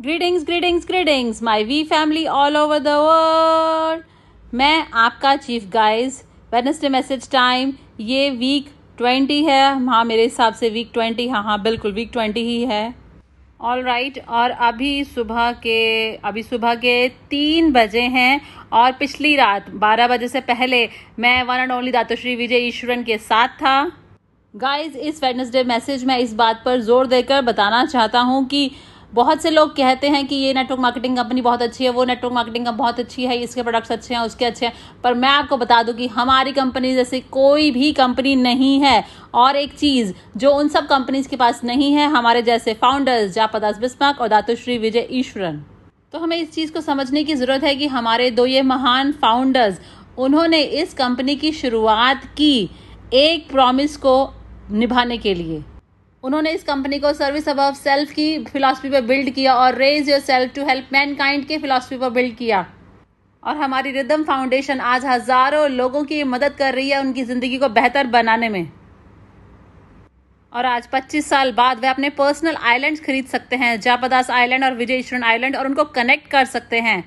Greetings greetings greetings my V family all over the world मैं आपका chief guys Wednesday message time ये week twenty है। हाँ मेरे हिसाब से वीक ट्वेंटी हाँ हाँ बिल्कुल वीक ट्वेंटी ही है। ऑल राइट right, और अभी सुबह के अभी सुबह के तीन बजे हैं और पिछली रात बारह बजे से पहले मैं one and only Dato' Sri Vijay Eswaran के साथ था। गाइज़ इस वेडनेसडे मैसेज में इस बात पर ज़ोर देकर बताना चाहता हूँ कि बहुत से लोग कहते हैं कि ये नेटवर्क मार्केटिंग कंपनी बहुत अच्छी है, वो नेटवर्क मार्केटिंग का बहुत अच्छी है, इसके प्रोडक्ट्स अच्छे हैं, उसके अच्छे हैं। पर मैं आपको बता दूँ कि हमारी कंपनी जैसे कोई भी कंपनी नहीं है। और एक चीज़, जो उन सब कंपनीज़ के पास नहीं है, हमारे जैसे फाउंडर्स जापदास बिस्माक और दातुश्री विजय ईश्वरन तो हमें इस चीज़ को समझने की ज़रूरत है कि हमारे दो ये महान फाउंडर्स उन्होंने इस कंपनी की शुरुआत की एक प्रॉमिस को निभाने के लिए। उन्होंने इस कंपनी को सर्विस अब सेल्फ की फिलासफी पर बिल्ड किया और raise yourself to help mankind के फिलासफी पर बिल्ड किया। और हमारी रिदम फाउंडेशन आज हज़ारों लोगों की मदद कर रही है उनकी ज़िंदगी को बेहतर बनाने में। और आज 25 साल बाद वे अपने पर्सनल आइलैंड्स खरीद सकते हैं, जापदास आइलैंड और विजय आइलैंड और उनको कनेक्ट कर सकते हैं।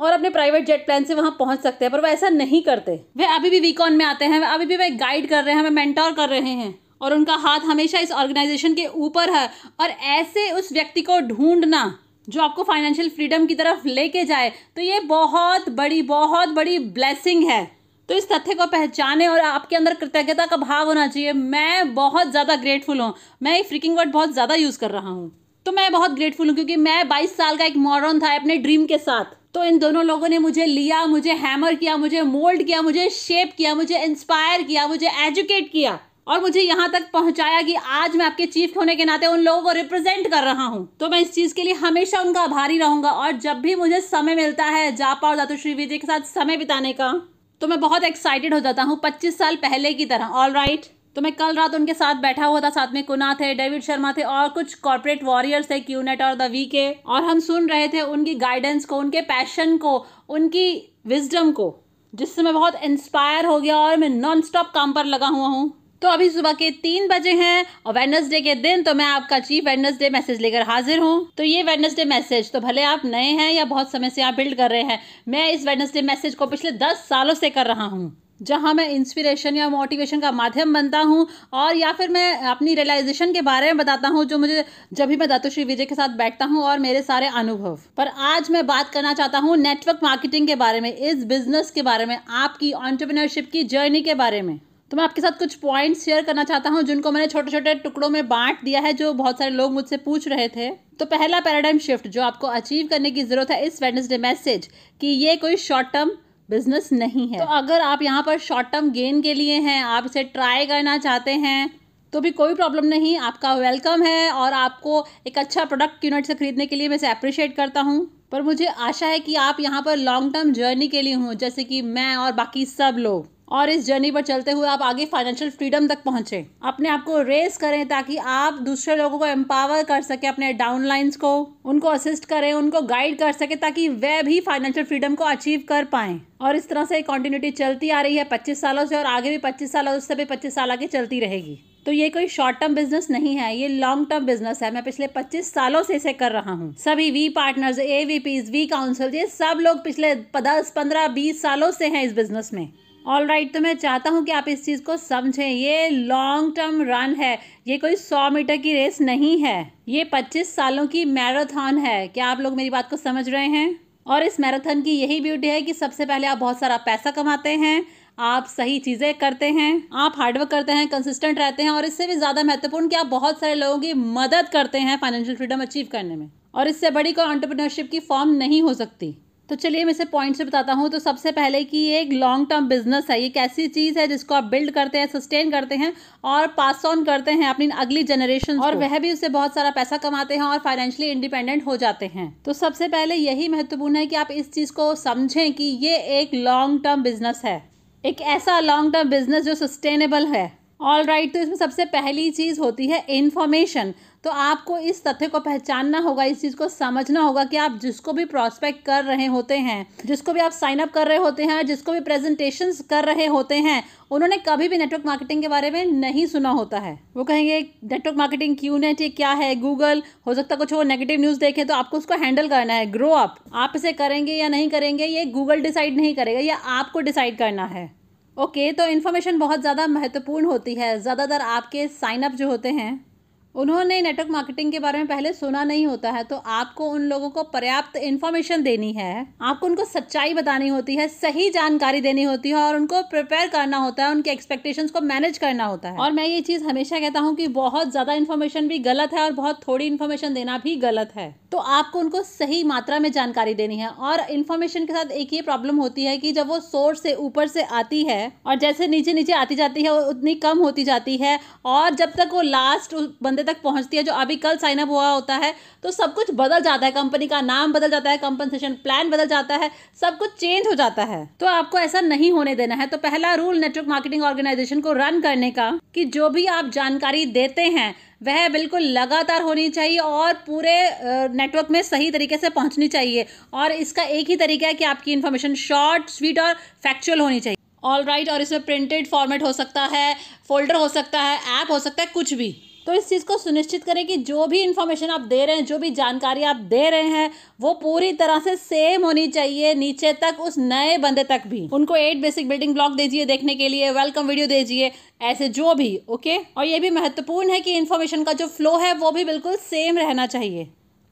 और अपने प्राइवेट जेट प्लान से वहाँ पहुँच सकते हैं, पर वो ऐसा नहीं करते। वे अभी भी वीकॉन में आते हैं अभी भी वे गाइड कर रहे हैं, वे मेंटोर कर रहे हैं। और उनका हाथ हमेशा इस ऑर्गेनाइजेशन के ऊपर है। और ऐसे उस व्यक्ति को ढूंढना जो आपको फाइनेंशियल फ्रीडम की तरफ़ लेके जाए तो ये बहुत बड़ी बहुत बड़ी ब्लेसिंग है। तो इस तथ्य को पहचाने और आपके अंदर कृतज्ञता का भाव होना चाहिए। मैं बहुत ज़्यादा ग्रेटफुल हूँ। मैं एक फ्रिकिंग वर्ड बहुत ज़्यादा यूज़ कर रहा हूँ। तो मैं बहुत ग्रेटफुल हूँ क्योंकि मैं 22 साल का एक मॉडर्न था अपने ड्रीम के साथ। तो इन दोनों लोगों ने मुझे लिया, मुझे हैमर किया, मुझे मोल्ड किया, मुझे शेप किया, मुझे इंस्पायर किया, मुझे एजुकेट किया। और मुझे यहाँ तक पहुँचाया कि आज मैं आपके चीफ होने के नाते उन लोगों को रिप्रेजेंट कर रहा हूँ। तो मैं इस चीज़ के लिए हमेशा उनका आभारी रहूँगा और जब भी मुझे समय मिलता है जापा और दातु श्री विजय के साथ समय बिताने का। तो मैं बहुत एक्साइटेड हो जाता हूँ पच्चीस साल पहले की तरह। All right right? तो मैं कल रात उनके साथ बैठा हुआ था, साथ में कुना थे, डेविड शर्मा थे और कुछ कॉर्पोरेट वॉरियर्स थे क्यूनेट और द वी के और हम सुन रहे थे उनकी गाइडेंस को, उनके पैशन को, उनकी विजडम को, जिससे मैं बहुत इंस्पायर हो गया और मैं नॉन स्टॉप काम पर लगा हुआ हूँ। तो अभी सुबह के तीन बजे हैं और वेडनेसडे के दिन तो मैं आपका चीफ वेडनेसडे मैसेज लेकर हाजिर हूँ। तो ये वेडनेसडे मैसेज तो भले आप नए हैं या बहुत समय से आप बिल्ड कर रहे हैं, मैं इस वेडनेसडे मैसेज को पिछले दस सालों से कर रहा हूँ, जहाँ मैं इंस्पिरेशन या मोटिवेशन का माध्यम बनता हूँ और या फिर मैं अपनी रियलाइजेशन के बारे में बताता हूँ, जो मुझे जब भी मैं दातुश्री विजय के साथ बैठता हूँ और मेरे सारे अनुभव। पर आज मैं बात करना चाहता हूँ नेटवर्क मार्केटिंग के बारे में, इस बिज़नेस के बारे में, आपकी ऑन्टरप्रिनरशिप की जर्नी के बारे में। तो मैं आपके साथ कुछ पॉइंट्स शेयर करना चाहता हूँ, जिनको मैंने छोटे छोटे टुकड़ों में बांट दिया है, जो बहुत सारे लोग मुझसे पूछ रहे थे। तो पहला पैराडाइम शिफ्ट जो आपको अचीव करने की ज़रूरत है, इस वेडनेसडे मैसेज कि ये कोई शॉर्ट टर्म बिज़नेस नहीं है। तो अगर आप यहाँ पर शॉर्ट टर्म गेन के लिए हैं, आप इसे ट्राई करना चाहते हैं तो भी कोई प्रॉब्लम नहीं, आपका वेलकम है और आपको एक अच्छा प्रोडक्ट यूनिट से खरीदने के लिए मैं इसे अप्रिशिएट करता हूँ। पर मुझे आशा है कि आप यहाँ पर लॉन्ग टर्म जर्नी के लिए हों, जैसे कि मैं और बाकी सब लोग। और इस जर्नी पर चलते हुए आप आगे फाइनेंशियल फ्रीडम तक पहुँचे। अपने आप को रेस करें ताकि आप दूसरे लोगों को एम्पावर कर सके, अपने डाउनलाइंस को, उनको असिस्ट करें, उनको गाइड कर सके ताकि वे भी फाइनेंशियल फ्रीडम को अचीव कर पाए। और इस तरह से कॉन्टीन्यूटी चलती आ रही है पच्चीस सालों से और आगे भी पच्चीस साल उससे भी पच्चीस साल आगे चलती रहेगी। तो ये कोई शॉर्ट टर्म बिज़नेस नहीं है, ये लॉन्ग टर्म बिज़नेस है। मैं पिछले 25 सालों से इसे कर रहा हूँ। सभी V partners A V Ps V council ये सब लोग पिछले दस, पंद्रह, बीस सालों से हैं इस बिज़नेस में। ऑल राइट तो मैं चाहता हूँ कि आप इस चीज़ को समझें। ये लॉन्ग टर्म रन है। ये कोई सौ मीटर की रेस नहीं है। ये पच्चीस सालों की मैराथन है। क्या आप लोग मेरी बात को समझ रहे हैं? और इस मैराथन की यही ब्यूटी है कि सबसे पहले आप बहुत सारा पैसा कमाते हैं, आप सही चीज़ें करते हैं, आप हार्डवर्क करते हैं कंसिस्टेंट रहते हैं, और इससे भी ज़्यादा महत्वपूर्ण कि आप बहुत सारे लोगों की मदद करते हैं फाइनेंशियल फ्रीडम अचीव करने में। और इससे बड़ी कोई ऑन्टरप्रनरशिप की फॉर्म नहीं हो सकती। तो चलिए मैं इसे पॉइंट से बताता हूँ। तो सबसे पहले कि ये एक लॉन्ग टर्म बिज़नेस है ये कैसी चीज़ है जिसको आप बिल्ड करते हैं सस्टेन करते हैं और पास ऑन करते हैं अपनी अगली जनरेशन और वह भी उससे बहुत सारा पैसा कमाते हैं और फाइनेंशियली इंडिपेंडेंट हो जाते हैं। तो सबसे पहले यही महत्वपूर्ण है कि आप इस चीज़ को समझें कि ये एक लॉन्ग टर्म बिज़नेस है। एक ऐसा लॉन्ग टर्म बिज़नेस जो सस्टेनेबल है। ऑल राइट right, तो इसमें सबसे पहली चीज़ होती है इन्फॉर्मेशन तो आपको इस तथ्य को पहचानना होगा इस चीज़ को समझना होगा कि आप जिसको भी प्रॉस्पेक्ट कर रहे होते हैं जिसको भी आप साइन अप कर रहे होते हैं जिसको भी प्रेजेंटेशन कर रहे होते हैं उन्होंने कभी भी नेटवर्क मार्केटिंग के बारे में नहीं सुना होता है। वो कहेंगे नेटवर्क मार्केटिंग क्यों नेट ये क्या है गूगल हो सकता है कुछ वो नेगेटिव न्यूज़ देखे तो आपको उसको हैंडल करना है। ग्रो अप आप इसे करेंगे या नहीं करेंगे ये गूगल डिसाइड नहीं करेगा ये आपको डिसाइड करना है। ओके तो इन्फॉर्मेशन बहुत ज़्यादा महत्वपूर्ण होती है। ज़्यादातर आपके साइनअप जो होते हैं उन्होंने नेटवर्क मार्केटिंग के बारे में पहले सुना नहीं होता है तो आपको उन लोगों को पर्याप्त इन्फॉर्मेशन देनी है। आपको उनको सच्चाई बतानी होती है, सही जानकारी देनी होती है और उनको प्रिपेयर करना होता है, उनके एक्सपेक्टेशंस को मैनेज करना होता है। और मैं ये चीज़ हमेशा कहता हूँ कि बहुत ज़्यादा इन्फॉर्मेशन भी गलत है और बहुत थोड़ी इन्फॉर्मेशन देना भी गलत है। तो आपको उनको सही मात्रा में जानकारी देनी है और इन्फॉर्मेशन के साथ एक ये प्रॉब्लम होती है कि जब वो सोर्स से ऊपर से आती है और जैसे नीचे नीचे आती जाती है, उतनी कम होती जाती है और जब तक वो लास्ट बंदे तक पहुँचती है जो अभी कल साइन अप हुआ होता है तो सब कुछ बदल जाता है कंपनी का नाम बदल जाता है कंपनसेशन प्लान बदल जाता है सब कुछ चेंज हो जाता है। तो आपको ऐसा नहीं होने देना है। तो पहला रूल नेटवर्क मार्केटिंग ऑर्गेनाइजेशन को रन करने का कि जो भी आप जानकारी देते हैं वह बिल्कुल लगातार होनी चाहिए और पूरे नेटवर्क में सही तरीके से पहुंचनी चाहिए। और इसका एक ही तरीका है कि आपकी इन्फॉर्मेशन शॉर्ट स्वीट और फैक्चुअल होनी चाहिए। ऑल राइट right, और इसमें प्रिंटेड फॉर्मेट हो सकता है फोल्डर हो सकता है ऐप हो सकता है कुछ भी। तो इस चीज़ को सुनिश्चित करें कि जो भी इन्फॉर्मेशन आप दे रहे हैं, जो भी जानकारी आप दे रहे हैं, वो पूरी तरह से सेम होनी चाहिए, नीचे तक, उस नए बंदे तक भी। उनको एट बेसिक बिल्डिंग ब्लॉक दीजिए देखने के लिए वेलकम वीडियो दीजिए, ऐसे जो भी ओके और ये भी महत्वपूर्ण है कि इन्फॉर्मेशन का जो फ्लो है, वो भी बिल्कुल सेम रहना चाहिए,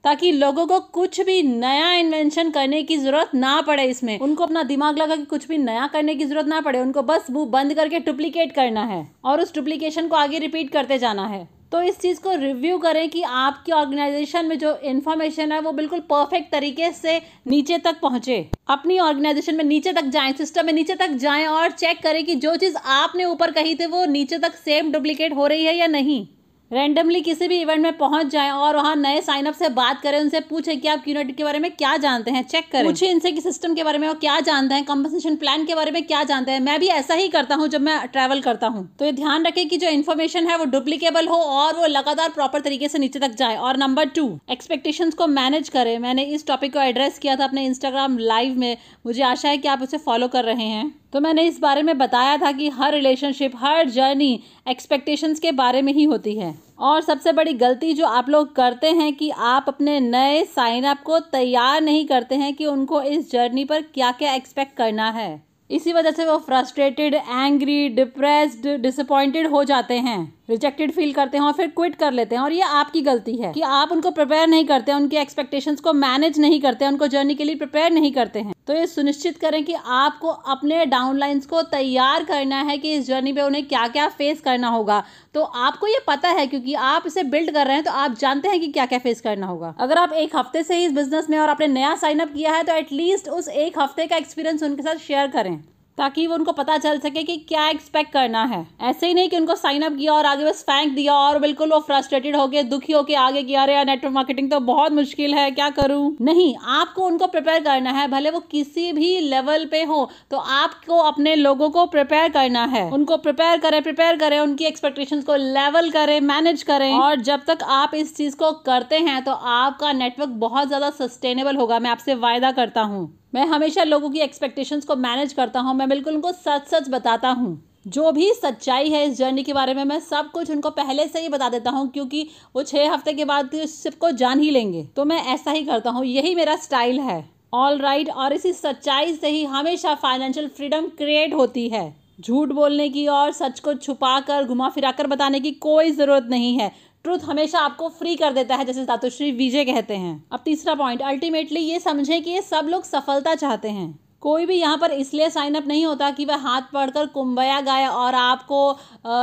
ताकि लोगों को कुछ भी नया इन्वेंशन करने की ज़रूरत ना पड़े इसमें। उनको अपना दिमाग लगा कि कुछ भी नया करने की ज़रूरत ना पड़े, उनको बस मुँह बंद करके डुप्लीकेट करना है, और उस डुप्लीकेशन को आगे रिपीट करते जाना है। तो इस चीज़ को रिव्यू करें कि आपकी ऑर्गेनाइजेशन में जो इन्फॉर्मेशन है वो बिल्कुल परफेक्ट तरीके से नीचे तक पहुँचे। अपनी ऑर्गेनाइजेशन में नीचे तक जाएँ, सिस्टम में नीचे तक जाएँ और चेक करें कि जो चीज़ आपने ऊपर कही थी वो नीचे तक सेम डुप्लीकेट हो रही है या नहीं। रैंडमली किसी भी इवेंट में पहुँच जाएँ और वहाँ नए साइनअप से बात करें, उनसे पूछें कि आप क्यूनिटी के बारे में क्या जानते हैं चेक करें। पूछे इनसे कि सिस्टम के बारे में वो क्या जानते हैं कंपनसेशन प्लान के बारे में क्या जानते हैं। मैं भी ऐसा ही करता हूँ जब मैं ट्रैवल करता हूँ। तो ये ध्यान रखें कि जो इन्फॉर्मेशन है वो डुप्लीकेबल हो और वो लगातार प्रॉपर तरीके से नीचे तक जाए। और नंबर टू एक्सपेक्टेशन को मैनेज करें। मैंने इस टॉपिक को एड्रेस किया था अपने इंस्टाग्राम लाइव में। मुझे आशा है कि आप उसे फॉलो कर रहे हैं। तो मैंने इस बारे में बताया था कि हर रिलेशनशिप हर जर्नी एक्सपेक्टेशंस के बारे में ही होती है। और सबसे बड़ी गलती जो आप लोग करते हैं कि आप अपने नए साइन अप को तैयार नहीं करते हैं कि उनको इस जर्नी पर क्या क्या एक्सपेक्ट करना है। इसी वजह से वो फ्रस्ट्रेटेड एंग्री डिप्रेस्ड डिसअपॉइंटेड हो जाते हैं। रिजेक्टेड फील करते हैं और फिर क्विट कर लेते हैं और ये आपकी गलती है कि आप उनको प्रिपेयर नहीं करते हैं उनके एक्सपेक्टेशंस को मैनेज नहीं करते हैं उनको जर्नी के लिए प्रिपेयर नहीं करते हैं। तो ये सुनिश्चित करें कि आपको अपने डाउनलाइंस को तैयार करना है कि इस जर्नी पे उन्हें क्या क्या फेस करना होगा। तो आपको ये पता है क्योंकि आप इसे बिल्ड कर रहे हैं तो आप जानते हैं कि क्या क्या फेस करना होगा। अगर आप एक हफ़्ते से ही इस बिज़नेस में और आपने नया साइन अप किया है तो एटलीस्ट उस एक हफ़्ते का एक्सपीरियंस उनके साथ शेयर करें। ताकि वो उनको पता चल सके कि क्या एक्सपेक्ट करना है। ऐसे ही नहीं कि उनको साइन अप किया और आगे बस फेंक दिया और बिल्कुल वो फ्रस्ट्रेटेड हो गए दुखी होकर आगे किया, अरे नेटवर्क मार्केटिंग तो बहुत मुश्किल है, क्या करूँ? नहीं, आपको उनको प्रिपेयर करना है, भले वो किसी भी लेवल पे हो तो आपको अपने लोगों को प्रिपेयर करना है। उनको प्रिपेयर करें प्रिपेयर करें, उनकी एक्सपेक्टेशन को लेवल करें मैनेज करें। और जब तक आप इस चीज़ को करते हैं तो आपका नेटवर्क बहुत ज़्यादा सस्टेनेबल होगा। मैं आपसे वायदा करता हूँ। मैं हमेशा लोगों की एक्सपेक्टेशंस को मैनेज करता हूँ मैं बिल्कुल उनको सच सच बताता हूँ। जो भी सच्चाई है इस जर्नी के बारे में मैं सब कुछ उनको पहले से ही बता देता हूँ क्योंकि वो छः हफ़्ते के बाद सबको जान ही लेंगे। तो मैं ऐसा ही करता हूँ यही मेरा स्टाइल है। ऑल राइट right, और इसी सच्चाई से ही हमेशा फाइनेंशियल फ्रीडम क्रिएट होती है। झूठ बोलने की और सच को छुपा कर घुमा फिरा कर बताने की कोई ज़रूरत नहीं है। ट्रूथ हमेशा आपको फ्री कर देता है, जैसे दातुश्री विजय कहते हैं। अब तीसरा पॉइंट अल्टीमेटली ये समझें कि ये सब लोग सफलता चाहते हैं। कोई भी यहाँ पर इसलिए साइन अप नहीं होता कि वह हाथ पढ़कर कुंभया गाए और आपको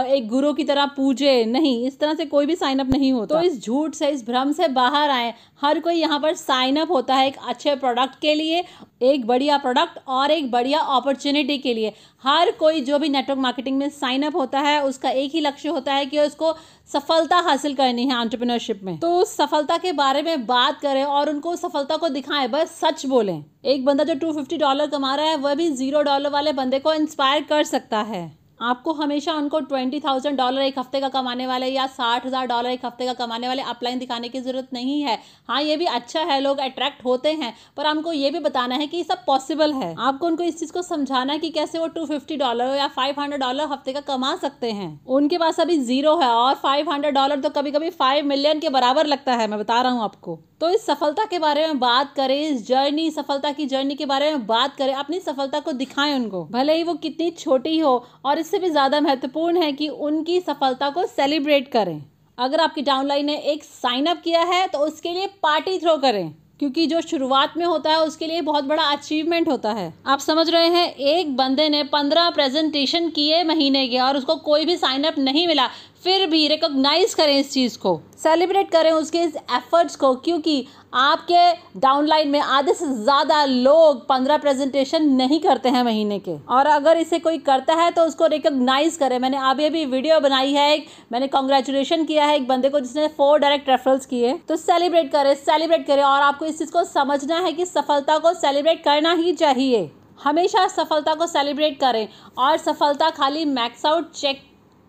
एक गुरु की तरह पूजे। नहीं, इस तरह से कोई भी साइन अप नहीं होता। तो इस झूठ से, इस भ्रम से बाहर आए। हर कोई यहाँ पर साइन अप होता है एक अच्छे प्रोडक्ट के लिए एक बढ़िया प्रोडक्ट और एक बढ़िया अपॉर्चुनिटी के लिए। हर कोई जो भी नेटवर्क मार्केटिंग में साइन अप होता है, उसका एक ही लक्ष्य होता है कि उसको सफलता हासिल करनी है एंटरप्रेन्योरशिप में। तो सफलता के बारे में बात करें और उनको सफलता को दिखाएँ, बस सच बोलें। एक बंदा जो टू फिफ्टी डॉलर कमा रहा है, वह भी ज़ीरो डॉलर वाले बंदे को इंस्पायर कर सकता है। आपको हमेशा उनको ट्वेंटी थाउज़ेंड डॉलर एक हफ़्ते का कमाने वाले या साठ हज़ार डॉलर एक हफ़्ते का कमाने वाले अपलाइन दिखाने की ज़रूरत नहीं है। हाँ ये भी अच्छा है, लोग अट्रैक्ट होते हैं, पर हमको ये भी बताना है कि ये सब पॉसिबल है। आपको उनको इस चीज़ को समझाना है कि कैसे वो टू फिफ्टी डॉलर या फाइव हंड्रेड डॉलर हफ़्ते का कमा सकते हैं। उनके पास अभी ज़ीरो है और फाइव हंड्रेड डॉलर तो कभी कभी फाइव मिलियन के बराबर लगता है, मैं बता रहा हूँ आपको। तो इस सफलता के बारे में बात करें, इस जर्नी, सफलता की जर्नी के बारे में बात करें, अपनी सफलता को दिखाएँ उनको। भले ही वो कितनी छोटी हो और इससे भी ज़्यादा महत्वपूर्ण है कि उनकी सफलता को सेलिब्रेट करें। अगर आपकी डाउनलाइन ने एक साइन अप किया है तो उसके लिए पार्टी थ्रो करें, क्योंकि जो शुरुआत में होता है, उसके लिए बहुत बड़ा अचीवमेंट होता है। आप समझ रहे हैं, एक बंदे ने पंद्रह प्रेजेंटेशन किए महीने के और उसको कोई भी साइन अप नहीं मिला फिर भी रिकॉग्नाइज करें इस चीज़ को सेलिब्रेट करें उसके इस एफर्ट्स को, क्योंकि आपके डाउनलाइन में आधे से ज़्यादा लोग पंद्रह प्रेजेंटेशन नहीं करते हैं महीने के। और अगर इसे कोई करता है तो उसको रिकॉग्नाइज करें। मैंने अभी अभी वीडियो बनाई है, एक मैंने कॉन्ग्रेचुलेशन किया है एक बंदे को जिसने फोर डायरेक्ट रेफरल्स किए। तो सेलिब्रेट करें सेलिब्रेट करें और आपको इस चीज़ को समझना है कि सफलता को सेलिब्रेट करना ही चाहिए। हमेशा सफलता को सेलिब्रेट करें और सफलता खाली मैक्स आउट चेक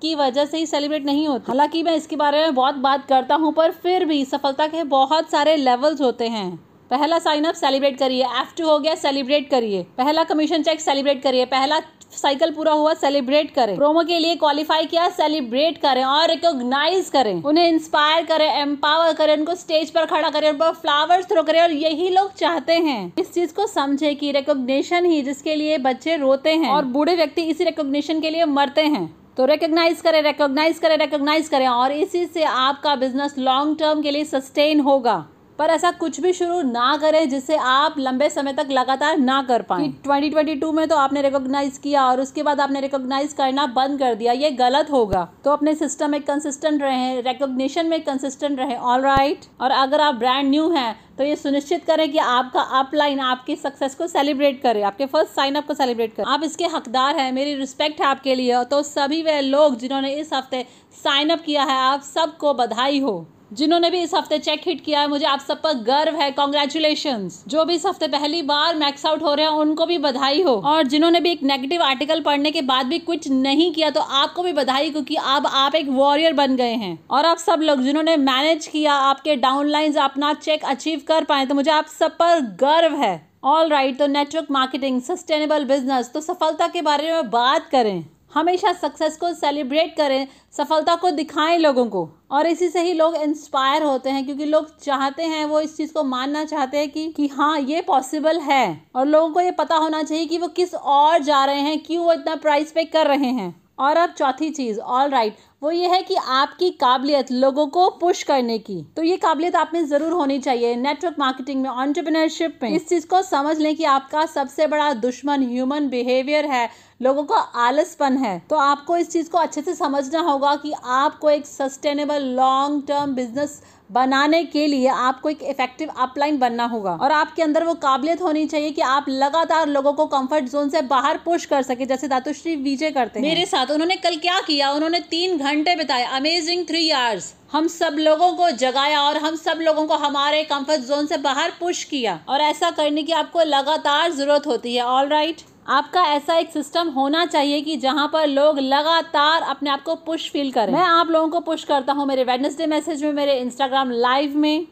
की वजह से ही सेलिब्रेट नहीं होता। हालाँकि मैं इसके बारे में बहुत बात करता हूँ, पर फिर भी सफलता के बहुत सारे लेवल्स होते हैं। पहला साइन अप सेलिब्रेट करिए एफ़ टू हो गया सेलिब्रेट करिए। पहला कमीशन चेक सेलिब्रेट करिए। पहला साइकिल पूरा हुआ सेलिब्रेट करें। प्रोमो के लिए क्वालिफाई किया सेलिब्रेट करें और रिकॉग्नाइज करें। उन्हें इंस्पायर करें एम्पावर करें, उनको स्टेज पर खड़ा करें, उन पर फ्लावर्स थ्रो करें और यही लोग चाहते हैं। इस चीज़ को समझे कि रिकॉग्निशन ही जिसके लिए बच्चे रोते हैं और बूढ़े व्यक्ति इसी रिकॉग्निशन के लिए मरते हैं। तो रिकोगनाइज करें रिकोगनाइज करें रिकोगनाइज करें और इसी से आपका बिज़नेस लॉन्ग टर्म के लिए सस्टेन होगा। पर ऐसा कुछ भी शुरू ना करें जिससे आप लंबे समय तक लगातार ना कर पाए। 2022 में तो आपने रिकॉग्नाइज किया और उसके बाद आपने रिकॉग्नाइज करना बंद कर दिया, ये गलत होगा। तो अपने सिस्टम में कंसिस्टेंट रहे रिकॉग्निशन में कंसिस्टेंट रहे ऑल राइट और अगर आप ब्रांड न्यू हैं तो ये सुनिश्चित करें कि आपका अपलाइन आपकी सक्सेस को सेलिब्रेट करे, आपके फ़र्स्ट साइन अप को सेलिब्रेट करे। आप इसके हकदार हैं, मेरी रिस्पेक्ट है आपके लिए तो सभी वे लोग जिन्होंने इस हफ़्ते साइन अप किया है, आप सबको बधाई हो। जिन्होंने भी इस हफ़्ते चेक हिट किया है, मुझे आप सब पर गर्व है। कॉन्ग्रेचुलेशन जो भी इस हफ़्ते पहली बार मैक्स आउट हो रहे हैं, उनको भी बधाई हो। और जिन्होंने भी एक नेगेटिव आर्टिकल पढ़ने के बाद भी कुछ नहीं किया तो आपको भी बधाई, क्योंकि अब आप एक वॉरियर बन गए हैं। और आप सब लोग जिन्होंने मैनेज किया, आपके डाउनलाइन अपना चेक अचीव कर पाए तो मुझे आप सब पर गर्व है। ऑल राइट तो नेटवर्क मार्केटिंग सस्टेनेबल बिज़नेस तो सफलता के बारे में बात करें। हमेशा सक्सेस को सेलिब्रेट करें, सफलता को दिखाएँ लोगों को। और इसी से ही लोग इंस्पायर होते हैं, क्योंकि लोग चाहते हैं, वो इस चीज़ को मानना चाहते हैं कि कि हाँ ये पॉसिबल है। और लोगों को ये पता होना चाहिए कि वो किस और जा रहे हैं, क्यों वो इतना प्राइस पे कर रहे हैं। और अब चौथी चीज़ ऑल राइट वो ये है कि आपकी काबिलियत लोगों को पुश करने की। तो ये काबिलियत आप में ज़रूर होनी चाहिए नेटवर्क मार्केटिंग में ऑन्टरप्रिनरशिप में। इस चीज़ को समझ लें कि आपका सबसे बड़ा दुश्मन ह्यूमन बिहेवियर है, लोगों को आलसपन है। तो आपको इस चीज़ को अच्छे से समझना होगा कि आपको एक सस्टेनेबल लॉन्ग टर्म बिज़नेस बनाने के लिए आपको एक इफ़ेक्टिव अपलाइन बनना होगा। और आपके अंदर वो काबिलियत होनी चाहिए कि आप लगातार लोगों को कंफर्ट जोन से बाहर पुश कर सके, जैसे दातुश्री विजय करते हैं। मेरे साथ उन्होंने कल क्या किया? उन्होंने तीन घंटे बिताए। अमेजिंग थ्री आवर्स हम सब लोगों को जगाया और हम सब लोगों को हमारे कंफर्ट जोन से बाहर पुश किया। और ऐसा करने की आपको लगातार ज़रूरत होती है। All right right? आपका ऐसा एक सिस्टम होना चाहिए कि जहाँ पर लोग लगातार अपने आप को पुश फील करें। मैं आप लोगों को पुश करता हूँ मेरे वेडनेसडे मैसेज में, मेरे इंस्टाग्राम लाइव में।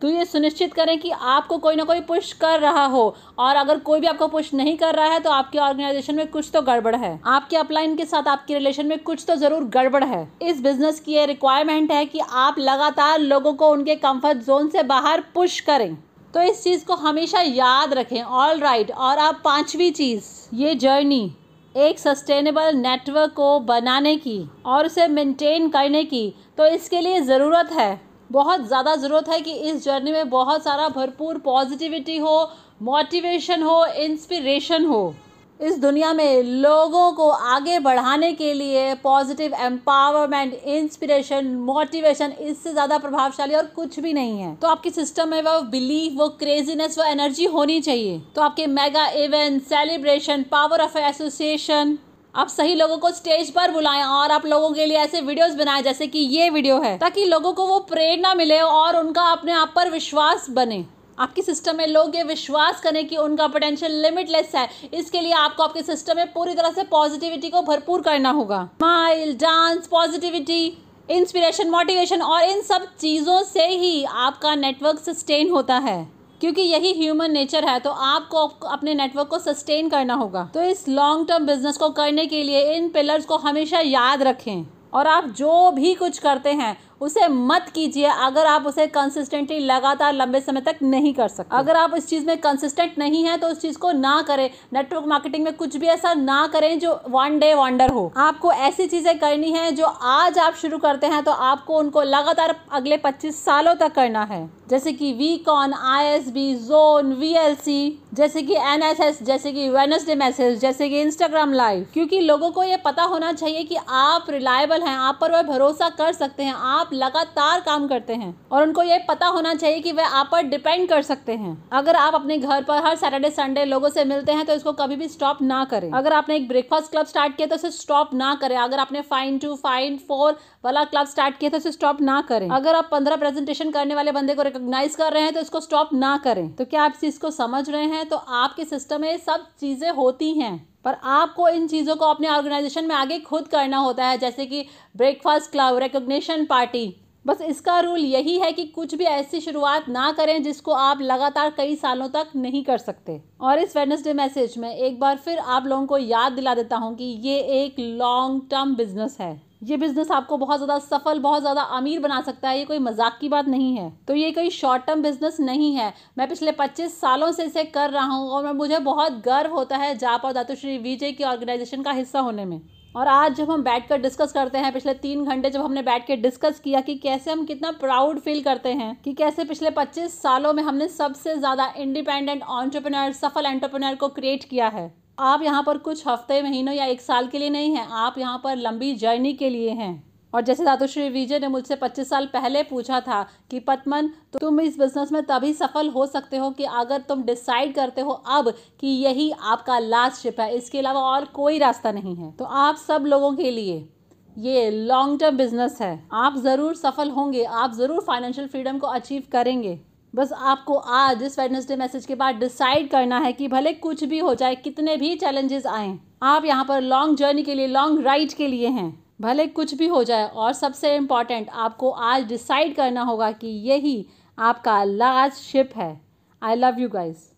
तो ये सुनिश्चित करें कि आपको कोई ना कोई पुश कर रहा हो और अगर कोई भी आपको पुश नहीं कर रहा है तो आपके ऑर्गेनाइजेशन में कुछ तो गड़बड़ है। आपके अपलाइन के साथ आपके रिलेशन में कुछ तो ज़रूर गड़बड़ है। इस बिज़नेस की ये रिक्वायरमेंट है कि आप लगातार लोगों को उनके कंफर्ट जोन से बाहर पुश करें। तो इस चीज़ को हमेशा याद रखें ऑल राइट right. और आप पांचवी चीज़, ये जर्नी एक सस्टेनेबल नेटवर्क को बनाने की और उसे मेंटेन करने की तो इसके लिए ज़रूरत है, बहुत ज़्यादा ज़रूरत है कि इस जर्नी में बहुत सारा भरपूर पॉजिटिविटी हो मोटिवेशन हो इंस्पिरेशन हो इस दुनिया में लोगों को आगे बढ़ाने के लिए पॉजिटिव एम्पावरमेंट इंस्पिरेशन मोटिवेशन इससे ज़्यादा प्रभावशाली और कुछ भी नहीं है। तो आपके सिस्टम में वो बिलीफ वो क्रेजीनेस वो एनर्जी होनी चाहिए। तो आपके mega event celebration power of association आप सही लोगों को स्टेज पर बुलाएँ और आप लोगों के लिए ऐसे वीडियोस बनाएँ जैसे कि ये वीडियो है, ताकि लोगों को वो प्रेरणा मिले और उनका अपने आप पर विश्वास बने। आपके सिस्टम में लोग ये विश्वास करें कि उनका पोटेंशियल लिमिटलेस है। इसके लिए आपको आपके सिस्टम में पूरी तरह से पॉजिटिविटी को भरपूर करना होगा। Smile dance positivity inspiration motivation और इन सब चीज़ों से ही आपका नेटवर्क सस्टेन होता है। क्योंकि यही ह्यूमन नेचर है तो आपको अपने नेटवर्क को सस्टेन करना होगा। तो इस लॉन्ग टर्म बिज़नेस को करने के लिए इन पिलर्स को हमेशा याद रखें। और आप जो भी कुछ करते हैं उसे मत कीजिए, अगर आप उसे कंसिस्टेंटली लगातार लंबे समय तक नहीं कर सकते। अगर आप इस चीज़ में कंसिस्टेंट नहीं है तो उस चीज़ को ना करें। नेटवर्क मार्केटिंग में कुछ भी ऐसा ना करें जो वन डे वंडर हो। आपको ऐसी चीज़ें करनी है जो आज आप शुरू करते हैं तो आपको उनको लगातार अगले पच्चीस सालों तक करना है। जैसे कि S B zone V L C जैसे कि एस जैसे कि वेनसडे मैसेज जैसे कि इंस्टाग्राम लाइव क्योंकि लोगों को ये पता होना चाहिए कि आप रिलायबल हैं, आप पर वह भरोसा कर सकते हैं, आप लगातार काम करते हैं और उनको ये पता होना चाहिए कि वे आप पर डिपेंड कर सकते हैं। अगर आप अपने घर पर हर सैटरडे, संडे लोगों से मिलते हैं तो इसको कभी भी स्टॉप ना करें। अगर आपने एक ब्रेकफास्ट क्लब स्टार्ट किया तो इसे स्टॉप ना करें। अगर आपने फाइन टू फाइन फोर वाला क्लब स्टार्ट किया तो इसे स्टॉप ना करें। अगर आप पंद्रह प्रेजेंटेशन करने वाले बंदे को रिकोगनाइज कर रहे हैं तो इसको स्टॉप ना करें। तो क्या आप इस चीज़ को समझ रहे हैं? तो आपके सिस्टम में सब चीज़ें होती हैं। पर आपको इन चीज़ों को अपने ऑर्गेनाइजेशन में आगे खुद करना होता है, जैसे कि ब्रेकफास्ट क्लब रिकोगशन पार्टी बस इसका रूल यही है कि कुछ भी ऐसी शुरुआत ना करें जिसको आप लगातार कई सालों तक नहीं कर सकते। और इस वेडनेसडे मैसेज में एक बार फिर आप लोगों को याद दिला देता हूँ कि ये एक लॉन्ग टर्म बिज़नेस है। ये बिज़नेस आपको बहुत ज़्यादा सफल, बहुत ज़्यादा अमीर बना सकता है, ये कोई मज़ाक की बात नहीं है। तो ये कोई शॉर्ट टर्म बिज़नेस नहीं है। मैं पिछले 25 सालों से इसे कर रहा हूँ और मुझे बहुत गर्व होता है जाप और दातुश्री विजय की ऑर्गेनाइजेशन का हिस्सा होने में। और आज जब हम बैठ कर डिस्कस करते हैं, पिछले तीन घंटे जब हमने बैठ के डिस्कस किया कि कैसे हम कितना प्राउड फील करते हैं, कि कैसे पिछले 25 सालों में हमने सबसे ज़्यादा इंडिपेंडेंट ऑन्टरप्रनर सफल एंटरप्रनर को क्रिएट किया है। आप यहाँ पर कुछ हफ़्ते, महीनों या एक साल के लिए नहीं हैं। आप यहाँ पर लंबी जर्नी के लिए हैं। और जैसे दातुश्री विजय ने मुझसे 25 साल पहले पूछा था कि पतमन तुम इस बिज़नेस में तभी सफल हो सकते हो कि अगर तुम डिसाइड करते हो अब कि यही आपका लास्ट शिप है। इसके अलावा और कोई रास्ता नहीं है। तो आप सब लोगों के लिए ये लॉन्ग टर्म बिज़नेस है। आप ज़रूर सफल होंगे। आप ज़रूर फाइनेंशियल फ्रीडम को अचीव करेंगे। बस आपको आज इस वेडनेसडे मैसेज के बाद डिसाइड करना है कि भले कुछ भी हो जाए, कितने भी चैलेंजेस आए, आप यहाँ पर लॉन्ग जर्नी के लिए लॉन्ग राइड के लिए हैं। भले कुछ भी हो जाए, और सबसे इंपॉर्टेंट आपको आज डिसाइड करना होगा कि यही आपका लास्ट शिप है। I love you guys